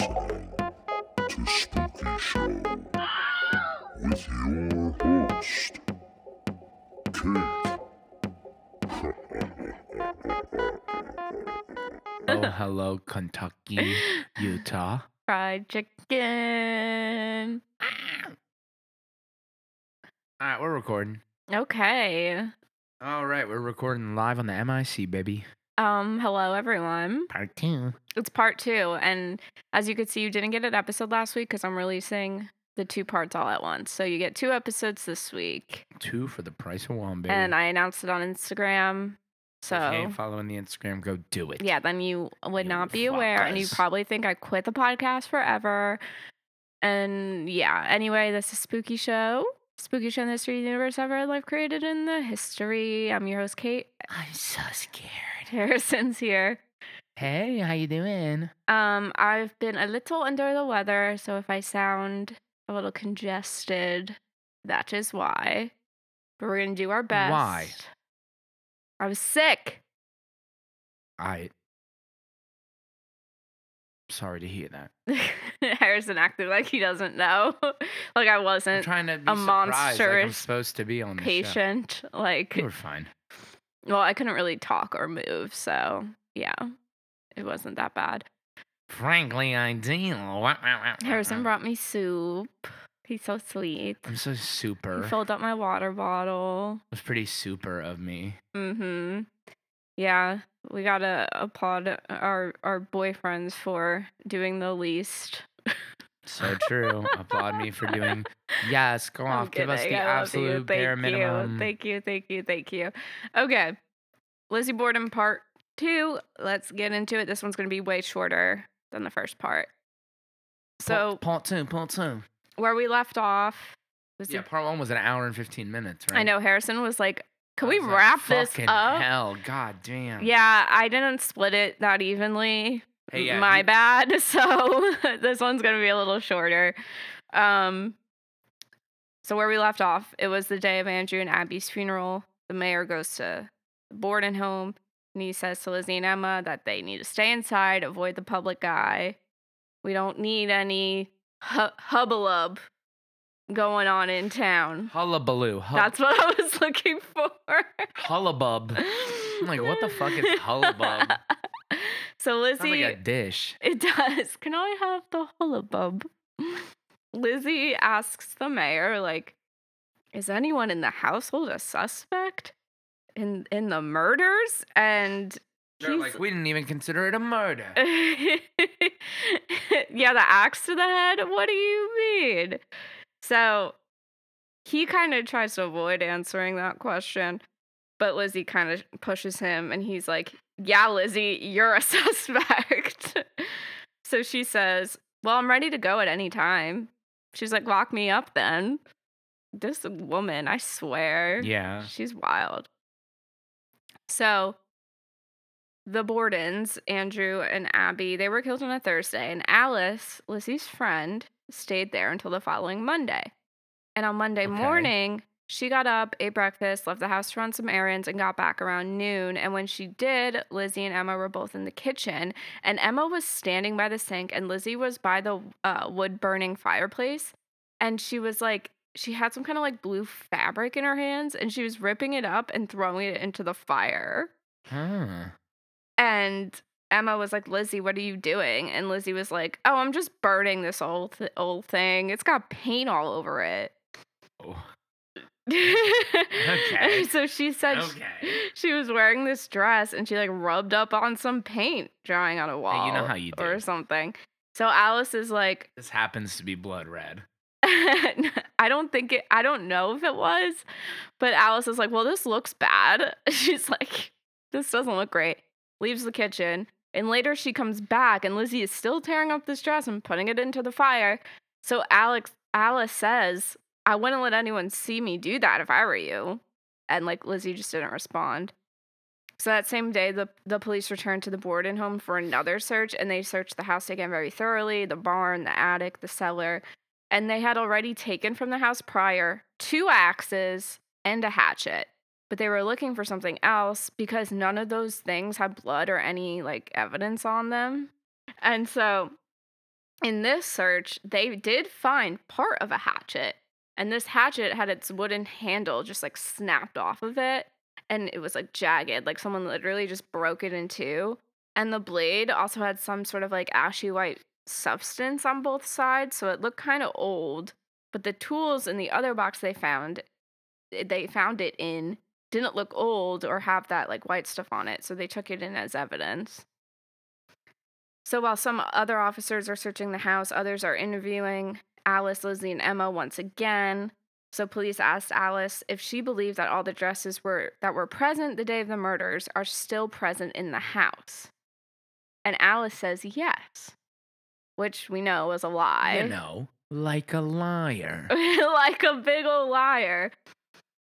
listening to Spooky Show with your host, Kait. Oh, hello, Kentucky, Utah. Fried chicken. All right, we're recording. Okay. All right, we're recording live on the MIC, baby. Um, hello everyone. Part two. It's part two, and as you could see, you didn't get an episode last week because I'm releasing the two parts all at once. So you get two episodes this week, Two for the price of one, baby. and I announced it on Instagram. So if you ain't following the Instagram, go do it. yeah, then you would You not be aware, and you fuckers. probably think I quit the podcast forever. And yeah, anyway, this is Spooky Show. Spooky Show in the history of the universe ever life created in the history. I'm your host, Kait. I'm so scared. Harrison's here. Hey, how you doing? Um, I've been a little under the weather, so if I sound a little congested, that is why. But we're gonna do our best. Why? I was sick. I. Sorry to hear that. Harrison acted like he doesn't know. like I I'm wasn't trying to be a surprised like I'm supposed to be on the show. patient. Like were fine. Well, I couldn't really talk or move, so yeah. It wasn't that bad. Frankly, ideal. Harrison brought me soup. He's so sweet. I'm so super. He filled up my water bottle. It was pretty super of me. Mm-hmm. Yeah, we gotta applaud our our boyfriends for doing the least. So true. Applaud me for doing. Yes, go off. Give us the kidding. I love you. absolute bare minimum. Thank you. Thank you, thank you, thank you. Okay, Lizzie Borden part two. Let's get into it. This one's gonna be way shorter than the first part. So part, part two, part two. where we left off was Yeah, part one was an hour and fifteen minutes, right? I know Harrison was like, "Can we like, wrap this up?" Hell, god damn. Yeah, I didn't split it that evenly. Hey, yeah, My you- bad. So this one's gonna be a little shorter. Um so where we left off, it was the day of Andrew and Abby's funeral. The mayor goes to the Borden home and he says to Lizzie and Emma that they need to stay inside, avoid the public eye. We don't need any hu- hubbalub going on in town. Hullabaloo. Hub- That's what I was looking for. hullabub. I'm like, what the fuck is hullabub? So Sounds like Lizzie, a dish. it does. Can I have the hullabub? Lizzie asks the mayor, like, is anyone in the household a suspect in in the murders? And They're he's- like, we didn't even consider it a murder. yeah, the axe to the head. What do you mean? So he kind of tries to avoid answering that question, but Lizzie kind of pushes him and he's like, Yeah, Lizzie, you're a suspect. so she says, Well, I'm ready to go at any time. She's like, Lock me up then. This woman, I swear. yeah. She's wild. So the Bordens, Andrew and Abby, they were killed on a Thursday, and Alice, Lizzie's friend, stayed there until the following Monday. And on Monday Okay. morning, she got up, ate breakfast, left the house to run some errands, and got back around noon. And when she did, Lizzie and Emma were both in the kitchen, and Emma was standing by the sink, and Lizzie was by the uh, wood burning fireplace. And she was like, she had some kind of like blue fabric in her hands, and she was ripping it up and throwing it into the fire. And Emma was like, Lizzie, what are you doing? And Lizzie was like, Oh, I'm just burning this old th- old thing. It's got paint all over it. Oh. Okay. so she said Okay. she was wearing this dress and she like rubbed up on some paint drying on a wall. you know how you do. or something. So Alice is like, This happens to be blood red. I don't think it, I don't know if it was, but Alice is like, well, this looks bad. She's like, this doesn't look great. Leaves the kitchen. And later she comes back and Lizzie is still tearing up this dress and putting it into the fire. So Alex, Alice says, I wouldn't let anyone see me do that if I were you. And like Lizzie just didn't respond. So that same day, the, the police returned to the Borden home for another search and they searched the house again very thoroughly the barn, the attic, the cellar. And they had already taken from the house prior two axes and a hatchet. But they were looking for something else because none of those things had blood or any like evidence on them. And so In this search, they did find part of a hatchet, and this hatchet had its wooden handle just like snapped off of it, and it was like jagged, like someone literally just broke it in two. And the blade also had some sort of like ashy white substance on both sides, so it looked kind of old. But the tools in the other box they found, eh, they found it in, didn't look old or have that like white stuff on it, so they took it in as evidence. So while some other officers are searching the house, others are interviewing Alice, Lizzie, and Emma once again. So police asked Alice if she believed that all the dresses were that were present the day of the murders are still present in the house. And Alice says yes, which we know is a lie. You know, like a liar. like a big old liar.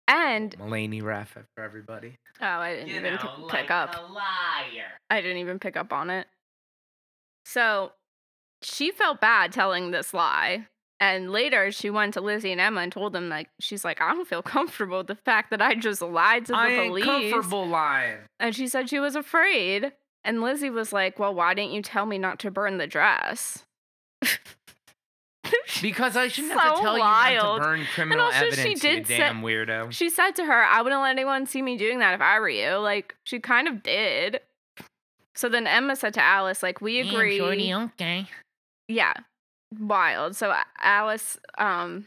And Mulaney ref for everybody. oh, I didn't even p- pick up. liar. I didn't even pick up on it. So she felt bad telling this lie. And later she went to Lizzie and Emma and told them like she's like, I don't feel comfortable with the fact that I just lied to the I ain't police. comfortable lying. And she said she was afraid. And Lizzie was like, Well, why didn't you tell me not to burn the dress? Because I shouldn't have to So tell you wild. not to burn criminal and also she evidence, you did say- damn weirdo. She said to her, I wouldn't let anyone see me doing that if I were you. Like, she kind of did. So then Emma said to Alice, like, we agree. okay. yeah. Wild. So Alice, um,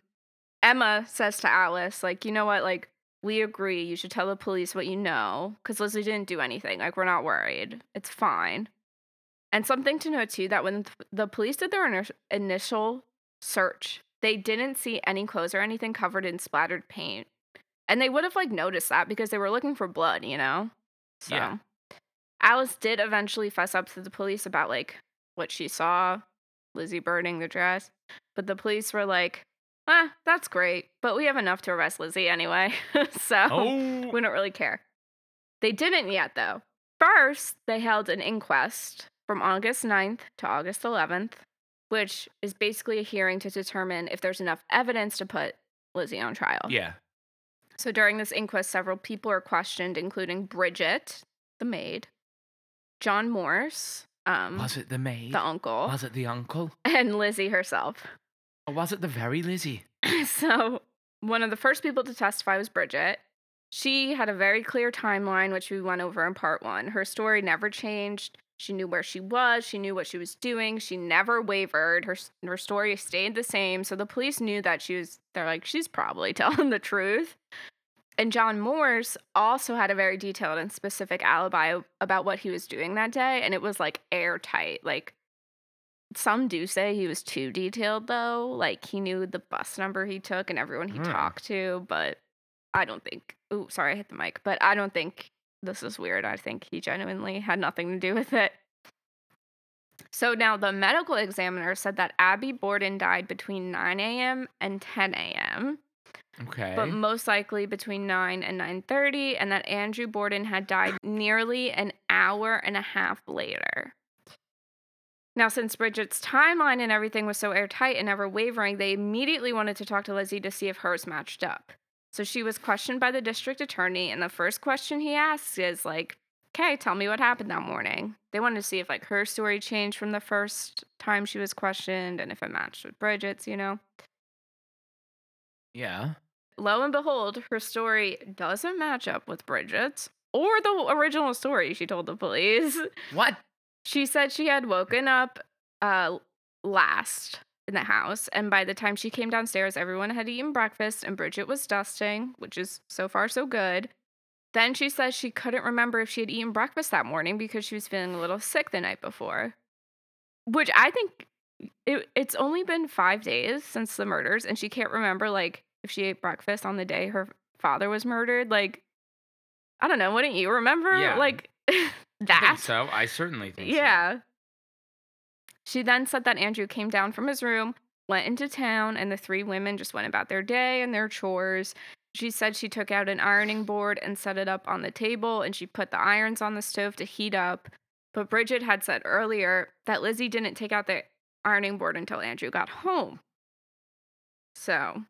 Emma says to Alice, like, you know what? Like, we agree. You should tell the police what you know. Because Lizzie didn't do anything. Like, we're not worried. It's fine. And something to note, too, that when th- the police did their ini- initial search, they didn't see any clothes or anything covered in splattered paint. And they would have, like, noticed that because they were looking for blood, you know? So. Yeah. Alice did eventually fess up to the police about, like, what she saw Lizzie burning the dress. But the police were like, ah, that's great, but we have enough to arrest Lizzie anyway. so Oh. we don't really care. They didn't yet, though. First, they held an inquest from August 9th to August 11th, which is basically a hearing to determine if there's enough evidence to put Lizzie on trial. Yeah. So during this inquest, several people are questioned, including Bridget, the maid, John Morse, um, Was it the maid? the uncle, Was it the uncle? and Lizzie herself. Or was it the very Lizzie? so one of the first people to testify was Bridget. She had a very clear timeline, which we went over in part one. Her story never changed. She knew where she was. She knew what she was doing. She never wavered. Her her story stayed the same. So the police knew that she was. They're like, she's probably telling the truth. And John Morse also had a very detailed and specific alibi about what he was doing that day, and it was like airtight. Like some do say he was too detailed though. Like he knew the bus number he took and everyone he Hmm. talked to, but I don't think oh sorry, I hit the mic. But I don't think this is weird. I think he genuinely had nothing to do with it. So now the medical examiner said that Abby Borden died between 9 a.m. and 10 a.m Okay. but most likely between 9 and 9:30 and that Andrew Borden had died nearly an hour and a half later. Now since Bridget's timeline and everything was so airtight and never wavering, they immediately wanted to talk to Lizzie to see if hers matched up. So she was questioned by the district attorney and the first question he asks is like, "Okay, tell me what happened that morning." They wanted to see if like her story changed from the first time she was questioned and if it matched with Bridget's, you know. yeah. Lo and behold, her story doesn't match up with Bridget's or the original story she told the police. What? She said she had woken up uh, last in the house, and by the time she came downstairs, everyone had eaten breakfast and Bridget was dusting, which is so far so good. Then she says she couldn't remember if she had eaten breakfast that morning because she was feeling a little sick the night before. Which I think it, it's only been five days since the murders, and she can't remember like if she ate breakfast on the day her father was murdered. Like, I don't know. Wouldn't you remember? Yeah. Like I that. think so. I certainly think so. Yeah. She then said that Andrew came down from his room, went into town, and the three women just went about their day and their chores. She said she took out an ironing board and set it up on the table, and she put the irons on the stove to heat up. But Bridget had said earlier that Lizzie didn't take out the ironing board until Andrew got home. So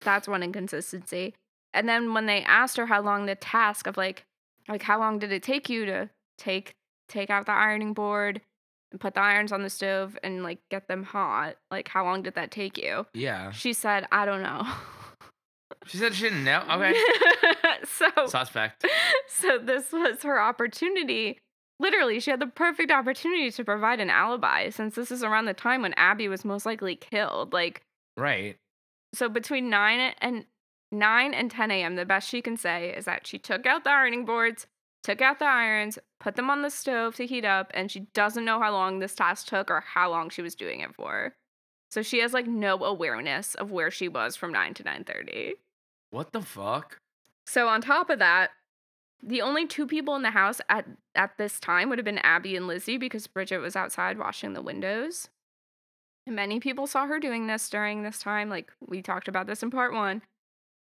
that's one inconsistency. And then when they asked her how long the task of like like how long did it take you to take take out the ironing board and put the irons on the stove and like get them hot. Like, how long did that take you? Yeah. She said, I don't know. She said she didn't know. Okay. so, Suspect. so this was her opportunity. Literally, she had the perfect opportunity to provide an alibi since this is around the time when Abby was most likely killed. Like, Right. So between 9 and 9 and 10 a.m., the best she can say is that she took out the ironing boards, took out the irons, put them on the stove to heat up, and she doesn't know how long this task took or how long she was doing it for. So she has like no awareness of where she was from 9 to 9:30. What the fuck? So on top of that, the only two people in the house at at this time would have been Abby and Lizzie because Bridget was outside washing the windows. Many people saw her doing this during this time, like we talked about this in part 1.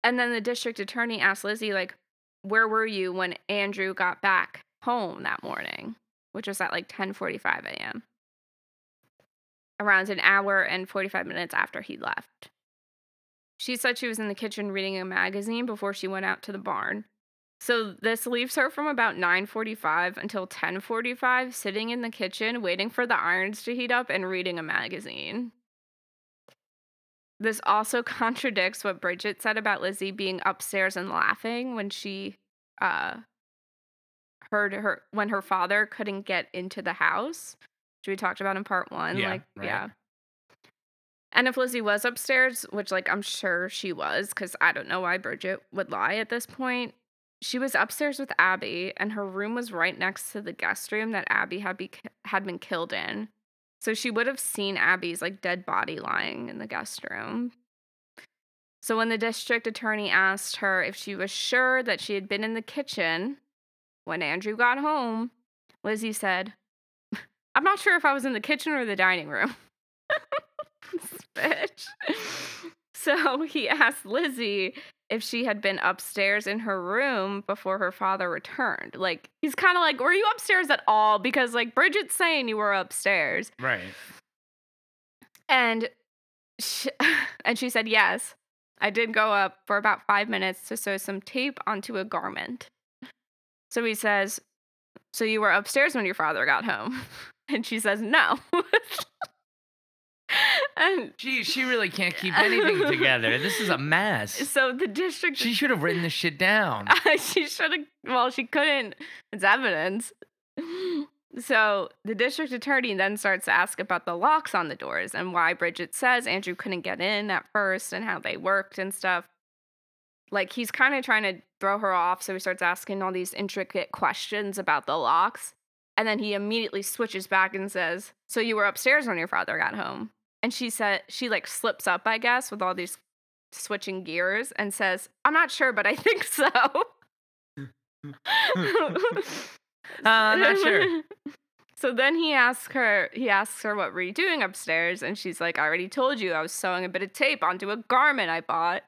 And then the district attorney asked Lizzie like, "Where were you when Andrew got back home that morning?" Which was at like 10:45 a.m. Around an hour and 45 minutes after he left. She said she was in the kitchen reading a magazine before she went out to the barn. So this leaves her from about 9:45 until 10:45 sitting in the kitchen waiting for the irons to heat up and reading a magazine. This also contradicts what Bridget said about Lizzie being upstairs and laughing when she uh heard her when her father couldn't get into the house, which we talked about in part 1, Yeah, like right. yeah. And if Lizzie was upstairs, which like I'm sure she was, because I don't know why Bridget would lie at this point, she was upstairs with Abby, and her room was right next to the guest room that Abby had be had been killed in. So she would have seen Abby's like dead body lying in the guest room. So when the district attorney asked her if she was sure that she had been in the kitchen when Andrew got home, Lizzie said, "I'm not sure if I was in the kitchen or the dining room." Bitch. So he asked Lizzie if she had been upstairs in her room before her father returned. Like, he's kind of like, Were you upstairs at all? Because, like, Bridget's saying you were upstairs. Right. And she, and she said, Yes, I did go up for about five minutes to sew some tape onto a garment. So he says, So you were upstairs when your father got home? And she says, No. and She she really can't keep anything together. This is a mess. so the district She should have written this shit down. she should have. Well, she couldn't. It's evidence. So the district attorney then starts to ask about the locks on the doors and why Bridget says Andrew couldn't get in at first and how they worked and stuff. Like he's kind of trying to throw her off, so he starts asking all these intricate questions about the locks. And then he immediately switches back and says, So you were upstairs when your father got home? And she said, She like slips up, I guess, with all these switching gears and says, I'm not sure, but I think so. Uh, not sure. So then he asks her, he asks her, what were you doing upstairs? And she's like, I already told you I was sewing a bit of tape onto a garment I bought.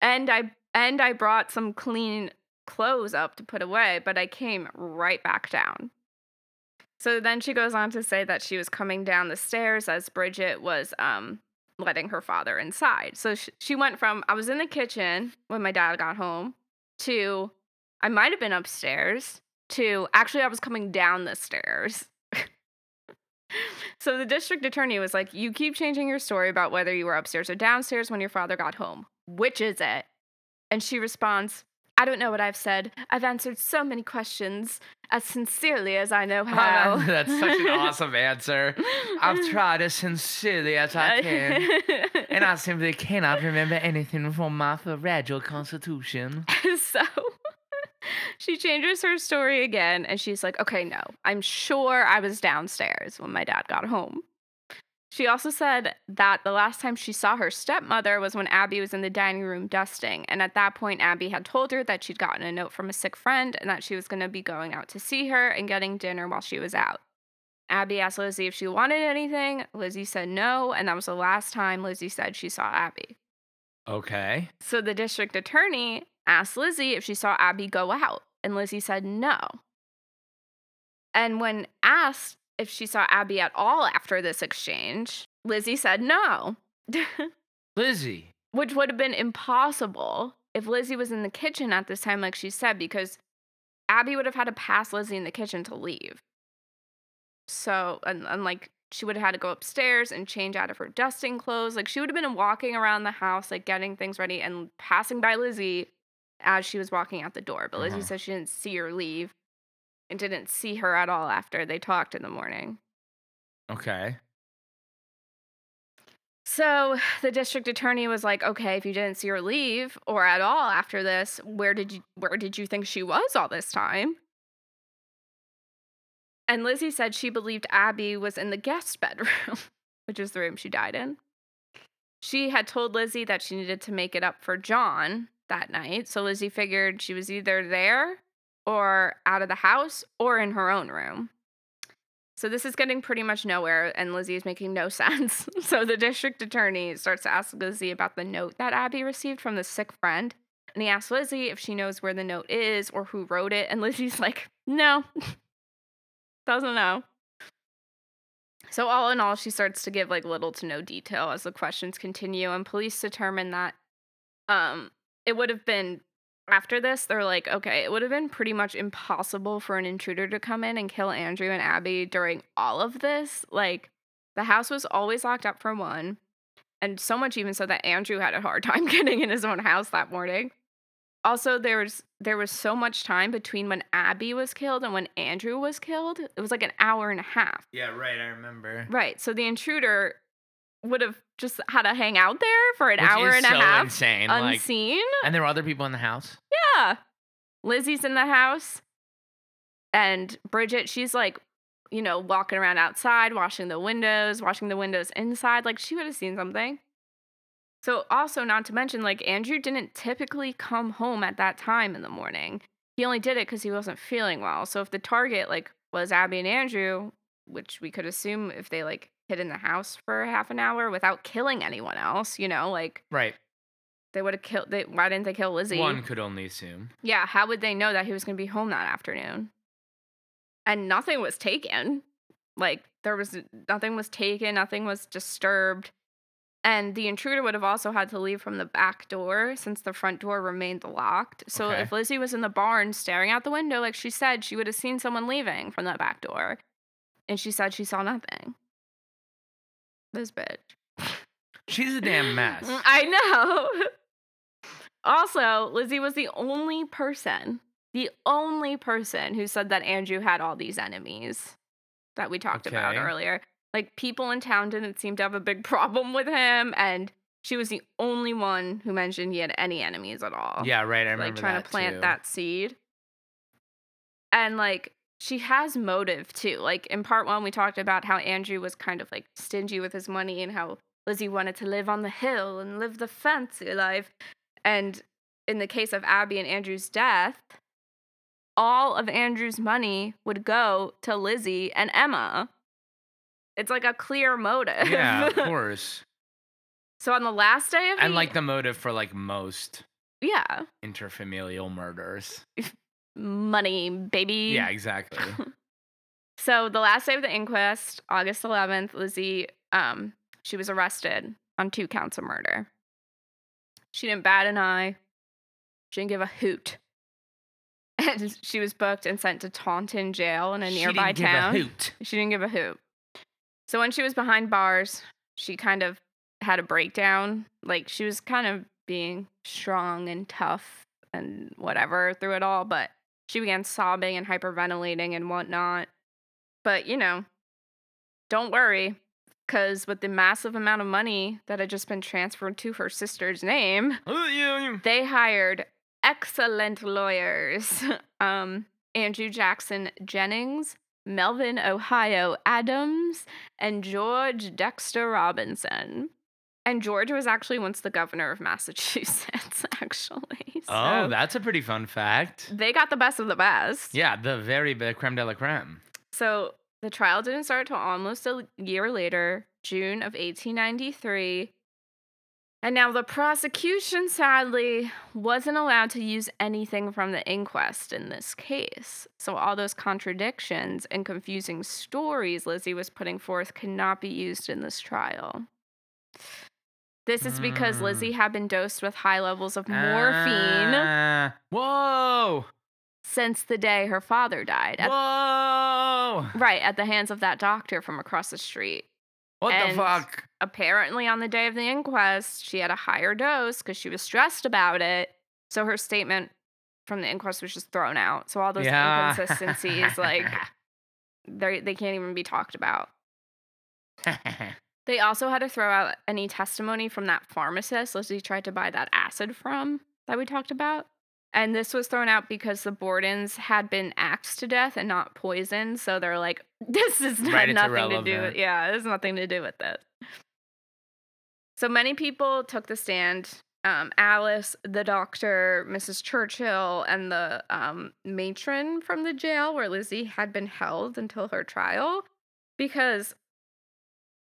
And I and I brought some clean clothes up to put away, but I came right back down. So then she goes on to say that she was coming down the stairs as Bridget was um letting her father inside. So sh- she went from I was in the kitchen when my dad got home to I might have been upstairs to actually I was coming down the stairs. so the district attorney was like, "You keep changing your story about whether you were upstairs or downstairs when your father got home. Which is it?" And she responds, "I don't know what I've said. I've answered so many questions as sincerely as I know how." Oh, that's such an awesome answer. I've tried as sincerely as I can, and I simply cannot remember anything from my fragile constitution. so she changes her story again and she's like, okay, no, I'm sure I was downstairs when my dad got home. She also said that the last time she saw her stepmother was when Abby was in the dining room dusting. And at that point, Abby had told her that she'd gotten a note from a sick friend and that she was going to be going out to see her and getting dinner while she was out. Abby asked Lizzie if she wanted anything. Lizzie said no. And that was the last time Lizzie said she saw Abby. Okay. So the district attorney asked Lizzie if she saw Abby go out, and Lizzie said no. And when asked if she saw Abby at all after this exchange, Lizzie said no, Lizzie. which would have been impossible if Lizzie was in the kitchen at this time, like she said, because Abby would have had to pass Lizzie in the kitchen to leave. So, and, and like she would have had to go upstairs and change out of her dusting clothes. Like she would have been walking around the house, like getting things ready and passing by Lizzie as she was walking out the door. But Lizzie Uh-huh. says she didn't see her leave and didn't see her at all after they talked in the morning. Okay. So the district attorney was like, "Okay, if you didn't see her leave or at all after this, where did you where did you think she was all this time?" And Lizzie said she believed Abby was in the guest bedroom, which is the room she died in. She had told Lizzie that she needed to make it up for John that night, so Lizzie figured she was either there or out of the house or in her own room. So this is getting pretty much nowhere, and Lizzie is making no sense. so the district attorney starts to ask Lizzie about the note that Abby received from the sick friend. And he asks Lizzie if she knows where the note is or who wrote it. And Lizzie's like, no, doesn't know. So all in all, she starts to give like little to no detail as the questions continue, and police determine that um it would have been after this, they're like, okay, it would have been pretty much impossible for an intruder to come in and kill Andrew and Abby during all of this. Like, the house was always locked up for one, and so much even so that Andrew had a hard time getting in his own house that morning. Also, there was there was so much time between when Abby was killed and when Andrew was killed. It was like an hour and a half. Yeah, right. I remember. Right. So the intruder would have just had to hang out there for an Which hour and a half insane. Like, unseen. and there were other people in the house. Yeah. Lizzie's in the house. And Bridget, she's like, you know, walking around outside, washing the windows, washing the windows inside. Like, she would have seen something. So, also, not to mention, like, Andrew didn't typically come home at that time in the morning. He only did it because he wasn't feeling well. So, if the target, like, was Abby and Andrew, which we could assume if they, like, hid in the house for half an hour without killing anyone else, you know, like, Right. they would have killed, they, why didn't they kill Lizzie? One could only assume. Yeah, how would they know that he was going to be home that afternoon? And nothing was taken. Like there was nothing was taken, nothing was disturbed. And the intruder would have also had to leave from the back door since the front door remained locked. So Okay. if Lizzie was in the barn staring out the window like she said, she would have seen someone leaving from that back door. And she said she saw nothing. This bitch. She's a damn mess. I know. also, Lizzie was the only person, the only person who said that Andrew had all these enemies that we talked about earlier. Like, people in town didn't seem to have a big problem with him, and she was the only one who mentioned he had any enemies at all. Yeah, right. I remember like, trying to plant too. that seed. And, like, she has motive too. Like, in part one, we talked about how Andrew was kind of like stingy with his money and how Lizzie wanted to live on the hill and live the fancy life. And in the case of Abby and Andrew's death, all of Andrew's money would go to Lizzie and Emma. It's like a clear motive. Yeah, of course. so on the last day of and the- like the motive for like most yeah, interfamilial murders. Money, baby. Yeah, exactly. So the last day of the inquest, August 11th, Lizzie, um, she was arrested on two counts of murder. She didn't bat an eye. She didn't give a hoot. And she was booked and sent to Taunton jail in a She nearby didn't give a town. hoot. She didn't give a hoot. So when she was behind bars, she kind of had a breakdown. Like she was kind of being strong and tough and whatever through it all, but she began sobbing and hyperventilating and whatnot. But you know, don't worry, because with the massive amount of money that had just been transferred to her sister's name, they hired excellent lawyers. Um, Andrew Jackson Jennings, Melvin Ohio Adams, and George Dexter Robinson. And George was actually once the governor of Massachusetts, actually. Oh, that's a pretty fun fact. they got the best of the best. Yeah, the very the creme de la creme. So the trial didn't start till almost a year later, June of 1893. And now the prosecution sadly wasn't allowed to use anything from the inquest in this case. So all those contradictions and confusing stories Lizzie was putting forth cannot be used in this trial. This is because Mm. Lizzie had been dosed with high levels of morphine. Ah, whoa! since the day her father died. At, Whoa! right, at the hands of that doctor from across the street. What And- the fuck? Apparently, on the day of the inquest, she had a higher dose because she was stressed about it. So her statement from the inquest was just thrown out. So all those inconsistencies, like, they they can't even be talked about. They also had to throw out any testimony from that pharmacist Lizzie tried to buy that acid from that we talked about. And this was thrown out because the Bordens had been axed to death and not poisoned. So they're like, this is not, Right, nothing to do with irrelevant. yeah, it has nothing to do with this. So many people took the stand. Um, Alice, the doctor, Mrs. Churchill, and the um, matron from the jail where Lizzie had been held until her trial because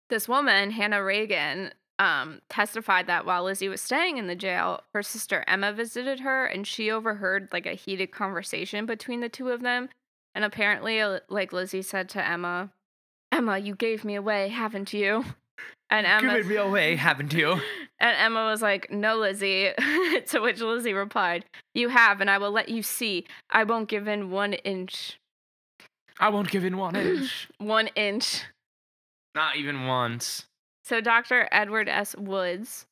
this woman, Hannah Reagan, um, testified that while Lizzie was staying in the jail, her sister Emma visited her and she overheard like a heated conversation between the two of them. And apparently, uh, like Lizzie said to Emma, Emma, you gave me away, haven't you? And Emma, Giving me away, haven't you? and Emma was like, No, Lizzie. to which Lizzie replied, You have, and I will let you see. I won't give in one inch. I won't give in one inch. One inch. Not even once. So, Dr. Edward S. Woods,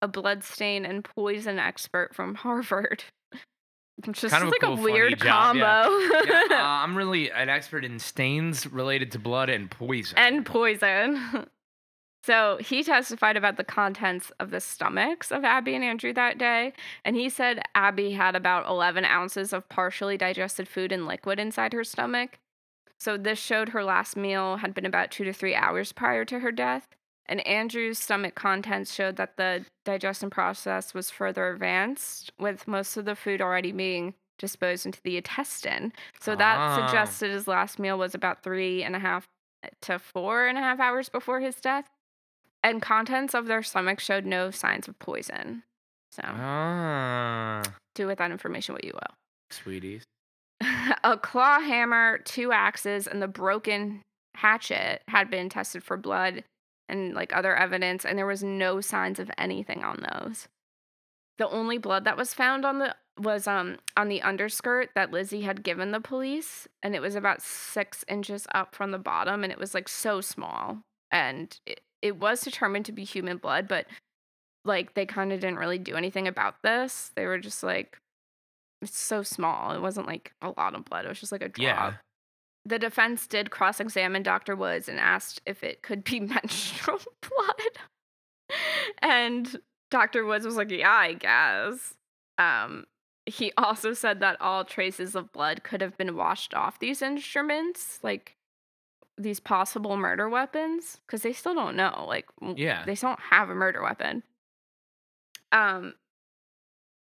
a bloodstain and poison expert from Harvard, just Kind of a like cool, a weird job, yeah. combo, Yeah, uh, I'm really an expert in stains related to blood and poison. and poison. So, he testified about the contents of the stomachs of Abby and Andrew that day. And he said Abby had about 11 ounces of partially digested food and liquid inside her stomach. So, this showed her last meal had been about two to three hours prior to her death. And Andrew's stomach contents showed that the digestion process was further advanced, with most of the food already being disposed into the intestine. So that Ah. suggested his last meal was about three and a half to four and a half hours before his death. And contents of their stomach showed no signs of poison. So ah, do with that information what you will. sweeties. a claw hammer, two axes, and the broken hatchet had been tested for blood and like other evidence, and there was no signs of anything on those. The only blood that was found on the was um on the underskirt that Lizzie had given the police, and it was about six inches up from the bottom, and it was like so small, and it, it was determined to be human blood, but like they kind of didn't really do anything about this. They were just like, it's so small. It wasn't like a lot of blood. It was just like a drop. Yeah. The defense did cross examine Dr. Woods and asked if it could be menstrual blood. and Dr. Woods was like, Yeah, I guess. Um, he also said that all traces of blood could have been washed off these instruments, like these possible murder weapons, because they still don't know. Like, Yeah. they don't have a murder weapon. Um,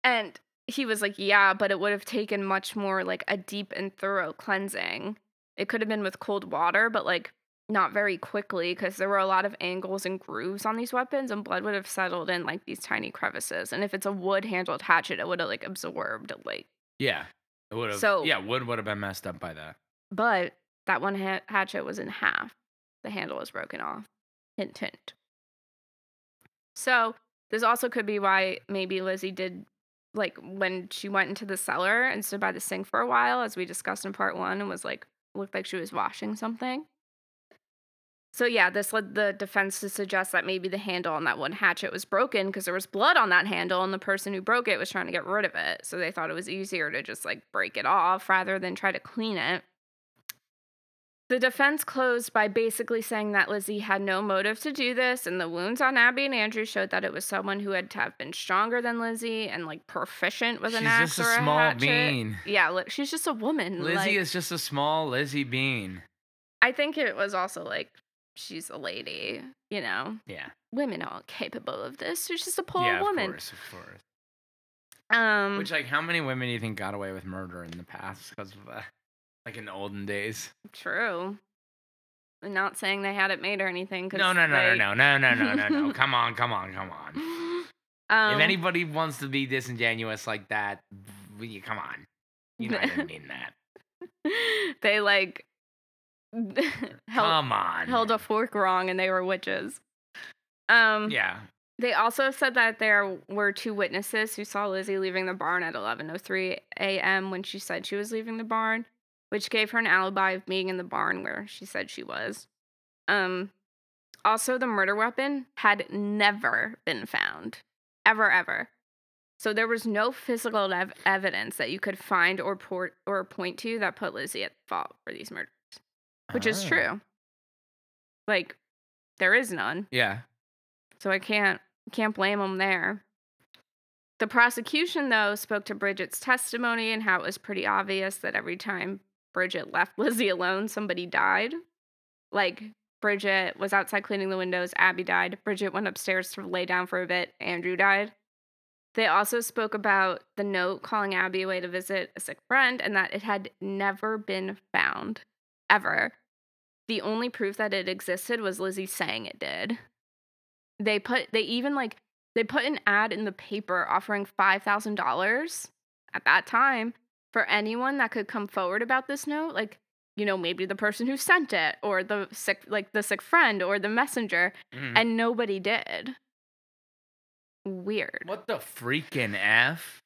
and he was like, Yeah, but it would have taken much more like a deep and thorough cleansing. It could have been with cold water, but like not very quickly because there were a lot of angles and grooves on these weapons, and blood would have settled in like these tiny crevices. And if it's a wood handled hatchet, it would have like absorbed like. Yeah. It would have. So- yeah, wood would have been messed up by that. But that one ha- hatchet was in half. The handle was broken off. Hint, hint. So this also could be why maybe Lizzie did like when she went into the cellar and stood by the sink for a while, as we discussed in part one, and was like looked like she was washing something. So yeah, this led the defense to suggest that maybe the handle on that one hatchet was broken because there was blood on that handle and the person who broke it was trying to get rid of it. So they thought it was easier to just like break it off rather than try to clean it. The defense closed by basically saying that Lizzie had no motive to do this, and the wounds on Abby and Andrew showed that it was someone who had to have been stronger than Lizzie and like proficient with She's an axe just a or small hatchet. bean. Yeah, look, she's just a woman. Lizzie like- is just a small Lizzie Bean. I think it was also like she's a lady, you know. Yeah. Women are capable of this. She's just a poor yeah, woman. of course, of course. Um, Which, like, how many women do you think got away with murder in the past? Because of, uh, like, in the olden days? true. I'm not saying they had it made or anything. No, no, no, they- no, no, no, no, no, no, no. Come on, come on, come on. Um, if anybody wants to be disingenuous like that, come on. You know I didn't mean that. they like held, Come on. held a fork wrong and they were witches. Um, Yeah. They also said that there were two witnesses who saw Lizzie leaving the barn at 11:03 a.m. when she said she was leaving the barn, which gave her an alibi of being in the barn where she said she was. Um also the murder weapon had never been found. Ever ever. So there was no physical ev- evidence that you could find or port or point to that put Lizzie at fault for these murders, which is Oh. true. Like there is none. Yeah. So I can't can't blame them there. The prosecution though spoke to Bridget's testimony and how it was pretty obvious that every time Bridget left Lizzie alone, somebody died. Like Bridget was outside cleaning the windows, Abby died. Bridget went upstairs to lay down for a bit, Andrew died. They also spoke about the note calling Abby away to visit a sick friend and that it had never been found ever. The only proof that it existed was Lizzie saying it did they put they even like they put an ad in the paper offering $5000 at that time for anyone that could come forward about this note like you know maybe the person who sent it or the sick like the sick friend or the messenger Mhm. and nobody did weird what the freaking f?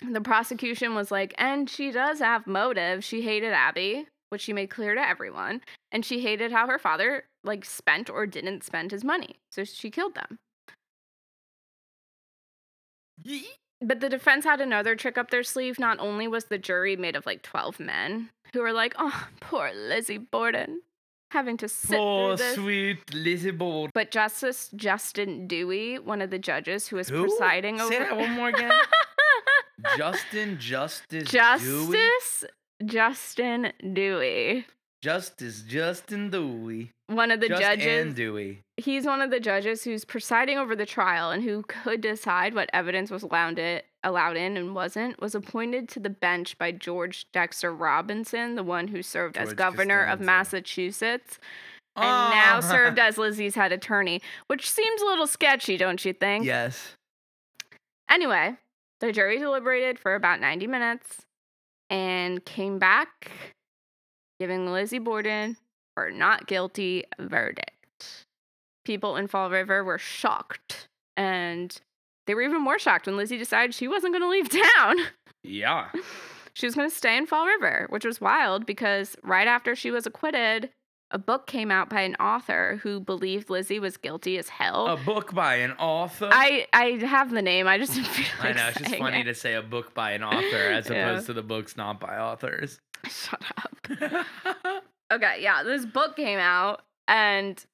the prosecution was like and she does have motive she hated abby which she made clear to everyone and she hated how her father like spent or didn't spend his money so she killed them But the defense had another trick up their sleeve. Not only was the jury made of like 12 men who were like, oh, poor Lizzie Borden having to sit Poor through this. sweet Lizzie Borden. But Justice Justin Dewey, one of the judges who was Who? presiding Say over that one more again. Justin Justice Dewey. Justice Justin Dewey, Justice Justin Dewey. one of the Just judges. and Dewey. he's one of the judges who's presiding over the trial and who could decide what evidence was allowed it allowed in and wasn't was appointed to the bench by George Dexter Robinson, the one who served as George governor of Massachusetts and now Ah. served as Lizzie's head attorney, which seems a little sketchy, don't you think? Yes. Anyway, the jury deliberated for about 90 minutes and came back giving Lizzie Borden her not guilty verdict. People in Fall River were shocked and they were even more shocked when Lizzie decided she wasn't going to leave town. Yeah. she was going to stay in Fall River, which was wild because right after she was acquitted, a book came out by an author who believed Lizzie was guilty as hell. A book by an author. I I have the name. I just didn't feel I know it's just funny it. to say a book by an author as Yeah. opposed to the books not by authors. Shut up. Okay, yeah, this book came out and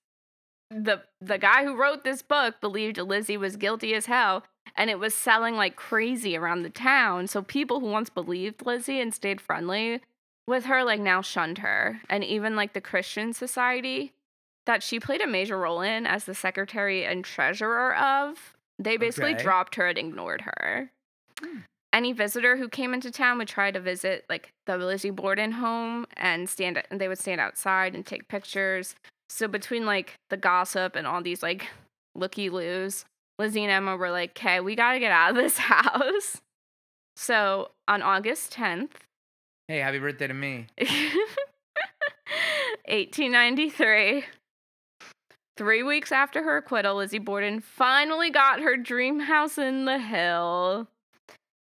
the the guy who wrote this book believed Lizzie was guilty as hell and it was selling like crazy around the town. So people who once believed Lizzie and stayed friendly with her like now shunned her. And even like the Christian society that she played a major role in as the secretary and treasurer of, they basically Okay. dropped her and ignored her. Hmm. Any visitor who came into town would try to visit like the Lizzie Borden home and stand and they would stand outside and take pictures. So between like the gossip and all these like looky loos, Lizzie and Emma were like, "Okay, we got to get out of this house." So on August 10th, hey, happy birthday to me. 1893. Three weeks after her acquittal, Lizzie Borden finally got her dream house in the hill.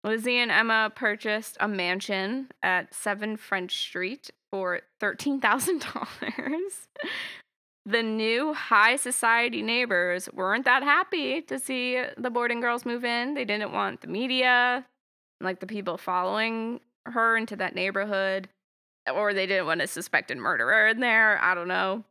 Lizzie and Emma purchased a mansion at 7 French Street for $13,000. The new high society neighbors weren't that happy to see the Borden girls move in. They didn't want the media, like the people following her into that neighborhood or they didn't want a suspected murderer in there. I don't know.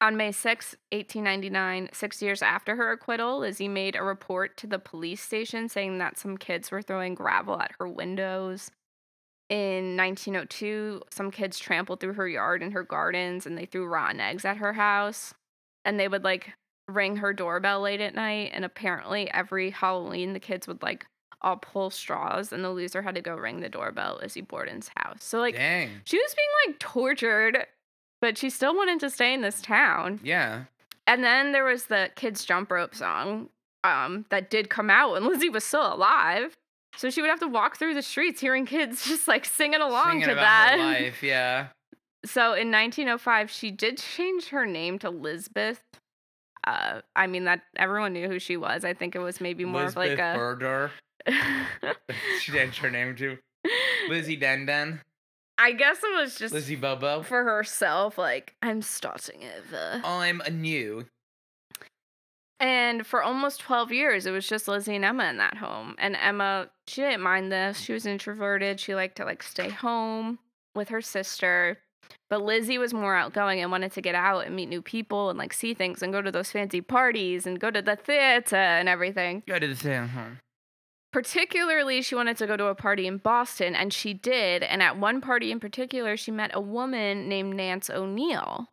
On May 6, 1899, six years after her acquittal, Lizzie made a report to the police station saying that some kids were throwing gravel at her windows. In 1902, some kids trampled through her yard and her gardens and they threw rotten eggs at her house. And they would like ring her doorbell late at night. And apparently, every Halloween, the kids would like all pull straws and the loser had to go ring the doorbell at Lizzie Borden's house. So, like, Dang. she was being like tortured, but she still wanted to stay in this town. Yeah. And then there was the kids jump rope song um, that did come out when Lizzie was still alive. So she would have to walk through the streets hearing kids just like singing along Singing to about that. her life. Yeah. So in 1905, she did change her name to Lizbeth. Uh, I mean that everyone knew who she was. I think it was maybe more of like a. Burger. she changed her name to Lizzie Den Den. I guess it was just Lizzie Bobo. for herself. Like I'm starting over. I'm a new. And for almost 12 years, it was just Lizzie and Emma in that home. And Emma, she didn't mind this. She was introverted. She liked to like stay home with her sister. But Lizzie was more outgoing and wanted to get out and meet new people and like see things and go to those fancy parties and go to the theater and everything. Go to the same home. Particularly, she wanted to go to a party in Boston, and she did. And at one party in particular, she met a woman named Nance O'Neill.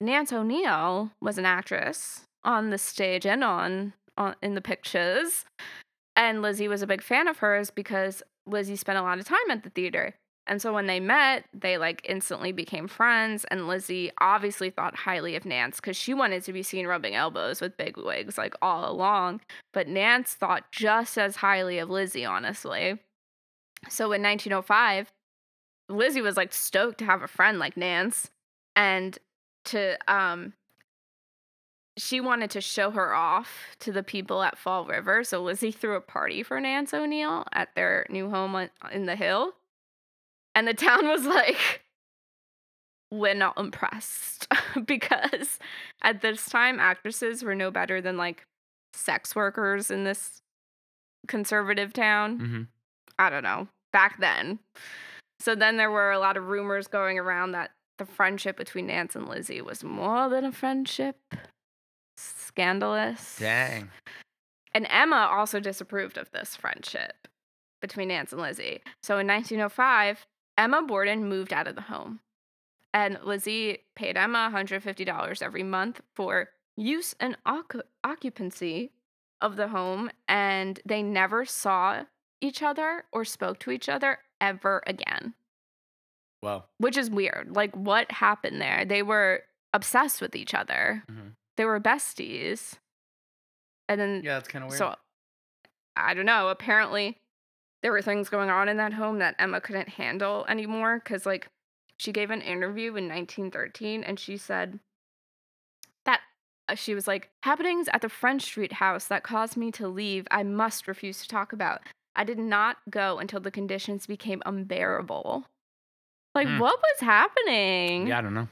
Nance O'Neill was an actress on the stage and on, on in the pictures. And Lizzie was a big fan of hers because Lizzie spent a lot of time at the theater. And so when they met, they like instantly became friends. And Lizzie obviously thought highly of Nance because she wanted to be seen rubbing elbows with big wigs like all along. But Nance thought just as highly of Lizzie, honestly. So in 1905, Lizzie was like stoked to have a friend like Nance and to um she wanted to show her off to the people at Fall River. So Lizzie threw a party for Nance O'Neill at their new home in the hill. And the town was like, we're not impressed because at this time, actresses were no better than like sex workers in this conservative town. Mm-hmm. I don't know, back then. So then there were a lot of rumors going around that the friendship between Nance and Lizzie was more than a friendship. Scandalous. Dang. And Emma also disapproved of this friendship between Nance and Lizzie. So in 1905, Emma Borden moved out of the home. And Lizzie paid Emma $150 every month for use and occu- occupancy of the home. And they never saw each other or spoke to each other ever again, Well, which is weird. Like, what happened there? They were obsessed with each other, Mhm. they were besties. And then yeah, that's kind of weird. so I don't know. Apparently, there were things going on in that home that Emma couldn't handle anymore because, like, she gave an interview in 1913 and she said that uh, she was like, happenings at the French Street house that caused me to leave, I must refuse to talk about. I did not go until the conditions became unbearable. Like, Hmm. what was happening? yeah, I don't know.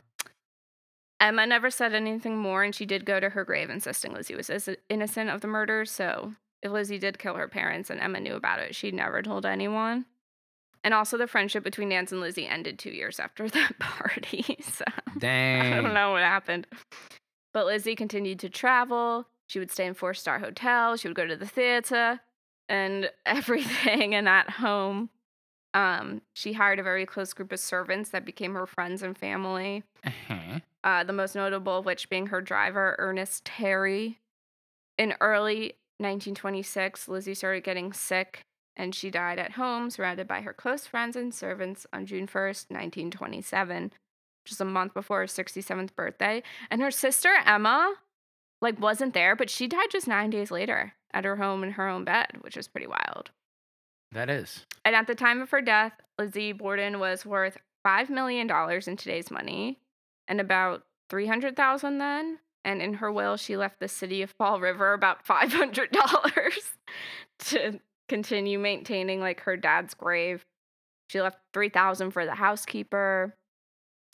Emma never said anything more, and she did go to her grave insisting Lizzie was innocent of the murder. So, if Lizzie did kill her parents and Emma knew about it, she never told anyone. And also, the friendship between Nance and Lizzie ended two years after that party. So, Dang. I don't know what happened. But Lizzie continued to travel. She would stay in four star hotels. She would go to the theater and everything. And at home, um, she hired a very close group of servants that became her friends and family Uh-huh. uh, the most notable of which being her driver, Ernest Terry. In early 1926, Lizzie started getting sick and she died at home, surrounded by her close friends and servants on June 1st, 1927, just a month before her 67th birthday. And her sister, Emma, like, wasn't there, but she died just nine days later at her home in her own bed, which is pretty wild. That is. And at the time of her death, Lizzie Borden was worth $5 million in today's money and about 300,000 then. And in her will, she left the city of Fall River about $500 to continue maintaining like her dad's grave. She left 3,000 for the housekeeper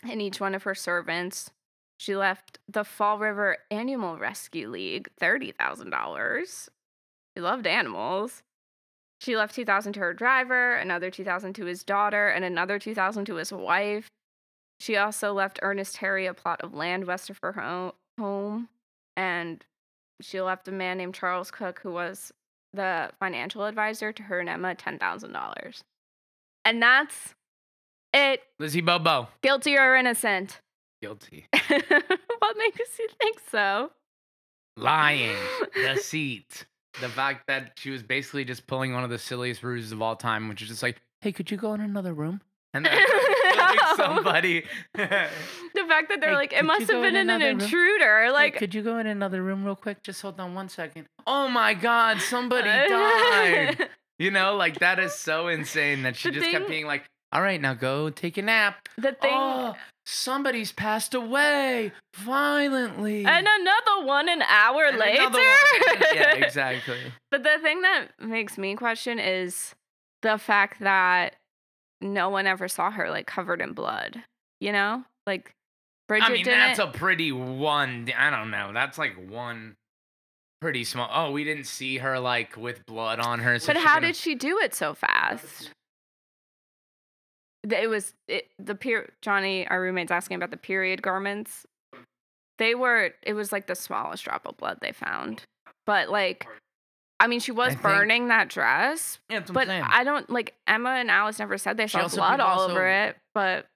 and each one of her servants. She left the Fall River Animal Rescue League $30,000. She loved animals. She left 2000 to her driver, another 2000 to his daughter, and another 2000 to his wife. She also left Ernest Terry a plot of land west of her ho- home, and she left a man named Charles Cook, who was the financial advisor to her and Emma, $10,000. And that's it. Lizzie Bobo. Guilty or innocent? Guilty. what makes you think so? Lying. Deceit. The fact that she was basically just pulling one of the silliest ruses of all time, which is just like, hey, could you go in another room? And then No. somebody. The fact that they're Hey, like, it must have go in been an room? intruder. Hey, Like, could you go in another room real quick? Just hold on one second. Oh my God, somebody died. You know, like that is so insane that she The just kept being like, All right, now go take a nap. The thing Oh, somebody's passed away violently. and another one an hour And later. yeah, exactly. But the thing that makes me question is the fact that no one ever saw her like covered in blood. You know, like Bridget I mean, that's a pretty one. I don't know. That's like one pretty small. Oh, we didn't see her like with blood on her. So but how gonna- did she do it so fast? It was it, the period. Johnny, our roommate's asking about the period garments. They were. It was like the smallest drop of blood they found. But like, I mean, she was think- burning that dress. Yeah, that's what I'm But. I don't like Emma and Alice never said they She saw blood all over it. But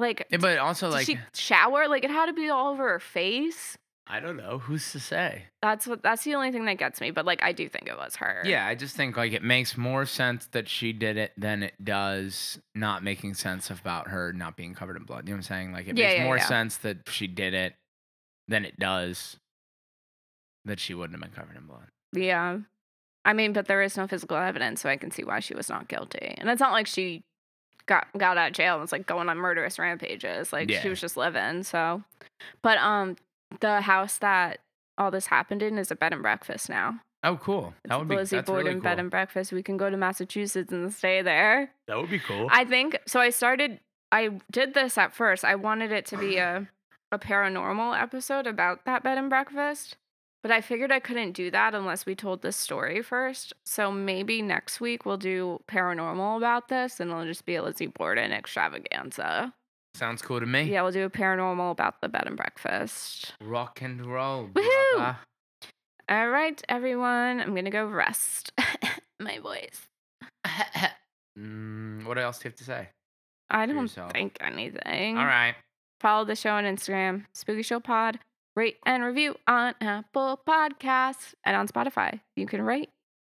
like, Yeah, but also like she shower? Like it had to be all over her face. I don't know who's to say. That's what. That's the only thing that gets me. But like, I do think it was her. Yeah, I just think like it makes more sense that she did it than it does not making sense about her not being covered in blood. You know what I'm saying? Like it Yeah, makes yeah, more yeah. sense that she did it than it does that she wouldn't have been covered in blood. Yeah. I mean, but there is no physical evidence, so I can see why she was not guilty. And it's not like she got got out of jail and was like going on murderous rampages. Like Yeah. she was just living. So, but um, the house that all this happened in is a bed and breakfast now. Oh, cool. That would be Lizzie that's Borden really bed and breakfast. We can go to Massachusetts and stay there. That would be cool. I think so. I started. I did this at first. I wanted it to be a a paranormal episode about that bed and breakfast, but I figured I couldn't do that unless we told this story first. So maybe next week we'll do paranormal about this, and it'll just be a Lizzie Borden extravaganza. Sounds cool to me. Yeah, we'll do a paranormal about the bed and breakfast. Rock and roll. Woohoo! brother. All right, everyone. I'm gonna go rest my voice. mm, what else do you have to say? I don't think anything. All right. Follow the show on Instagram, Spooky Show Pod. Rate and review on Apple Podcasts and on Spotify. You can rate.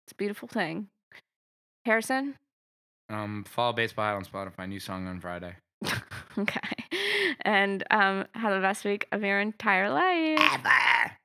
It's a beautiful thing. Harrison? Um, follow Baseball Hat on Spotify. New song on Friday. okay. And um, have the best week of your entire life. Ever.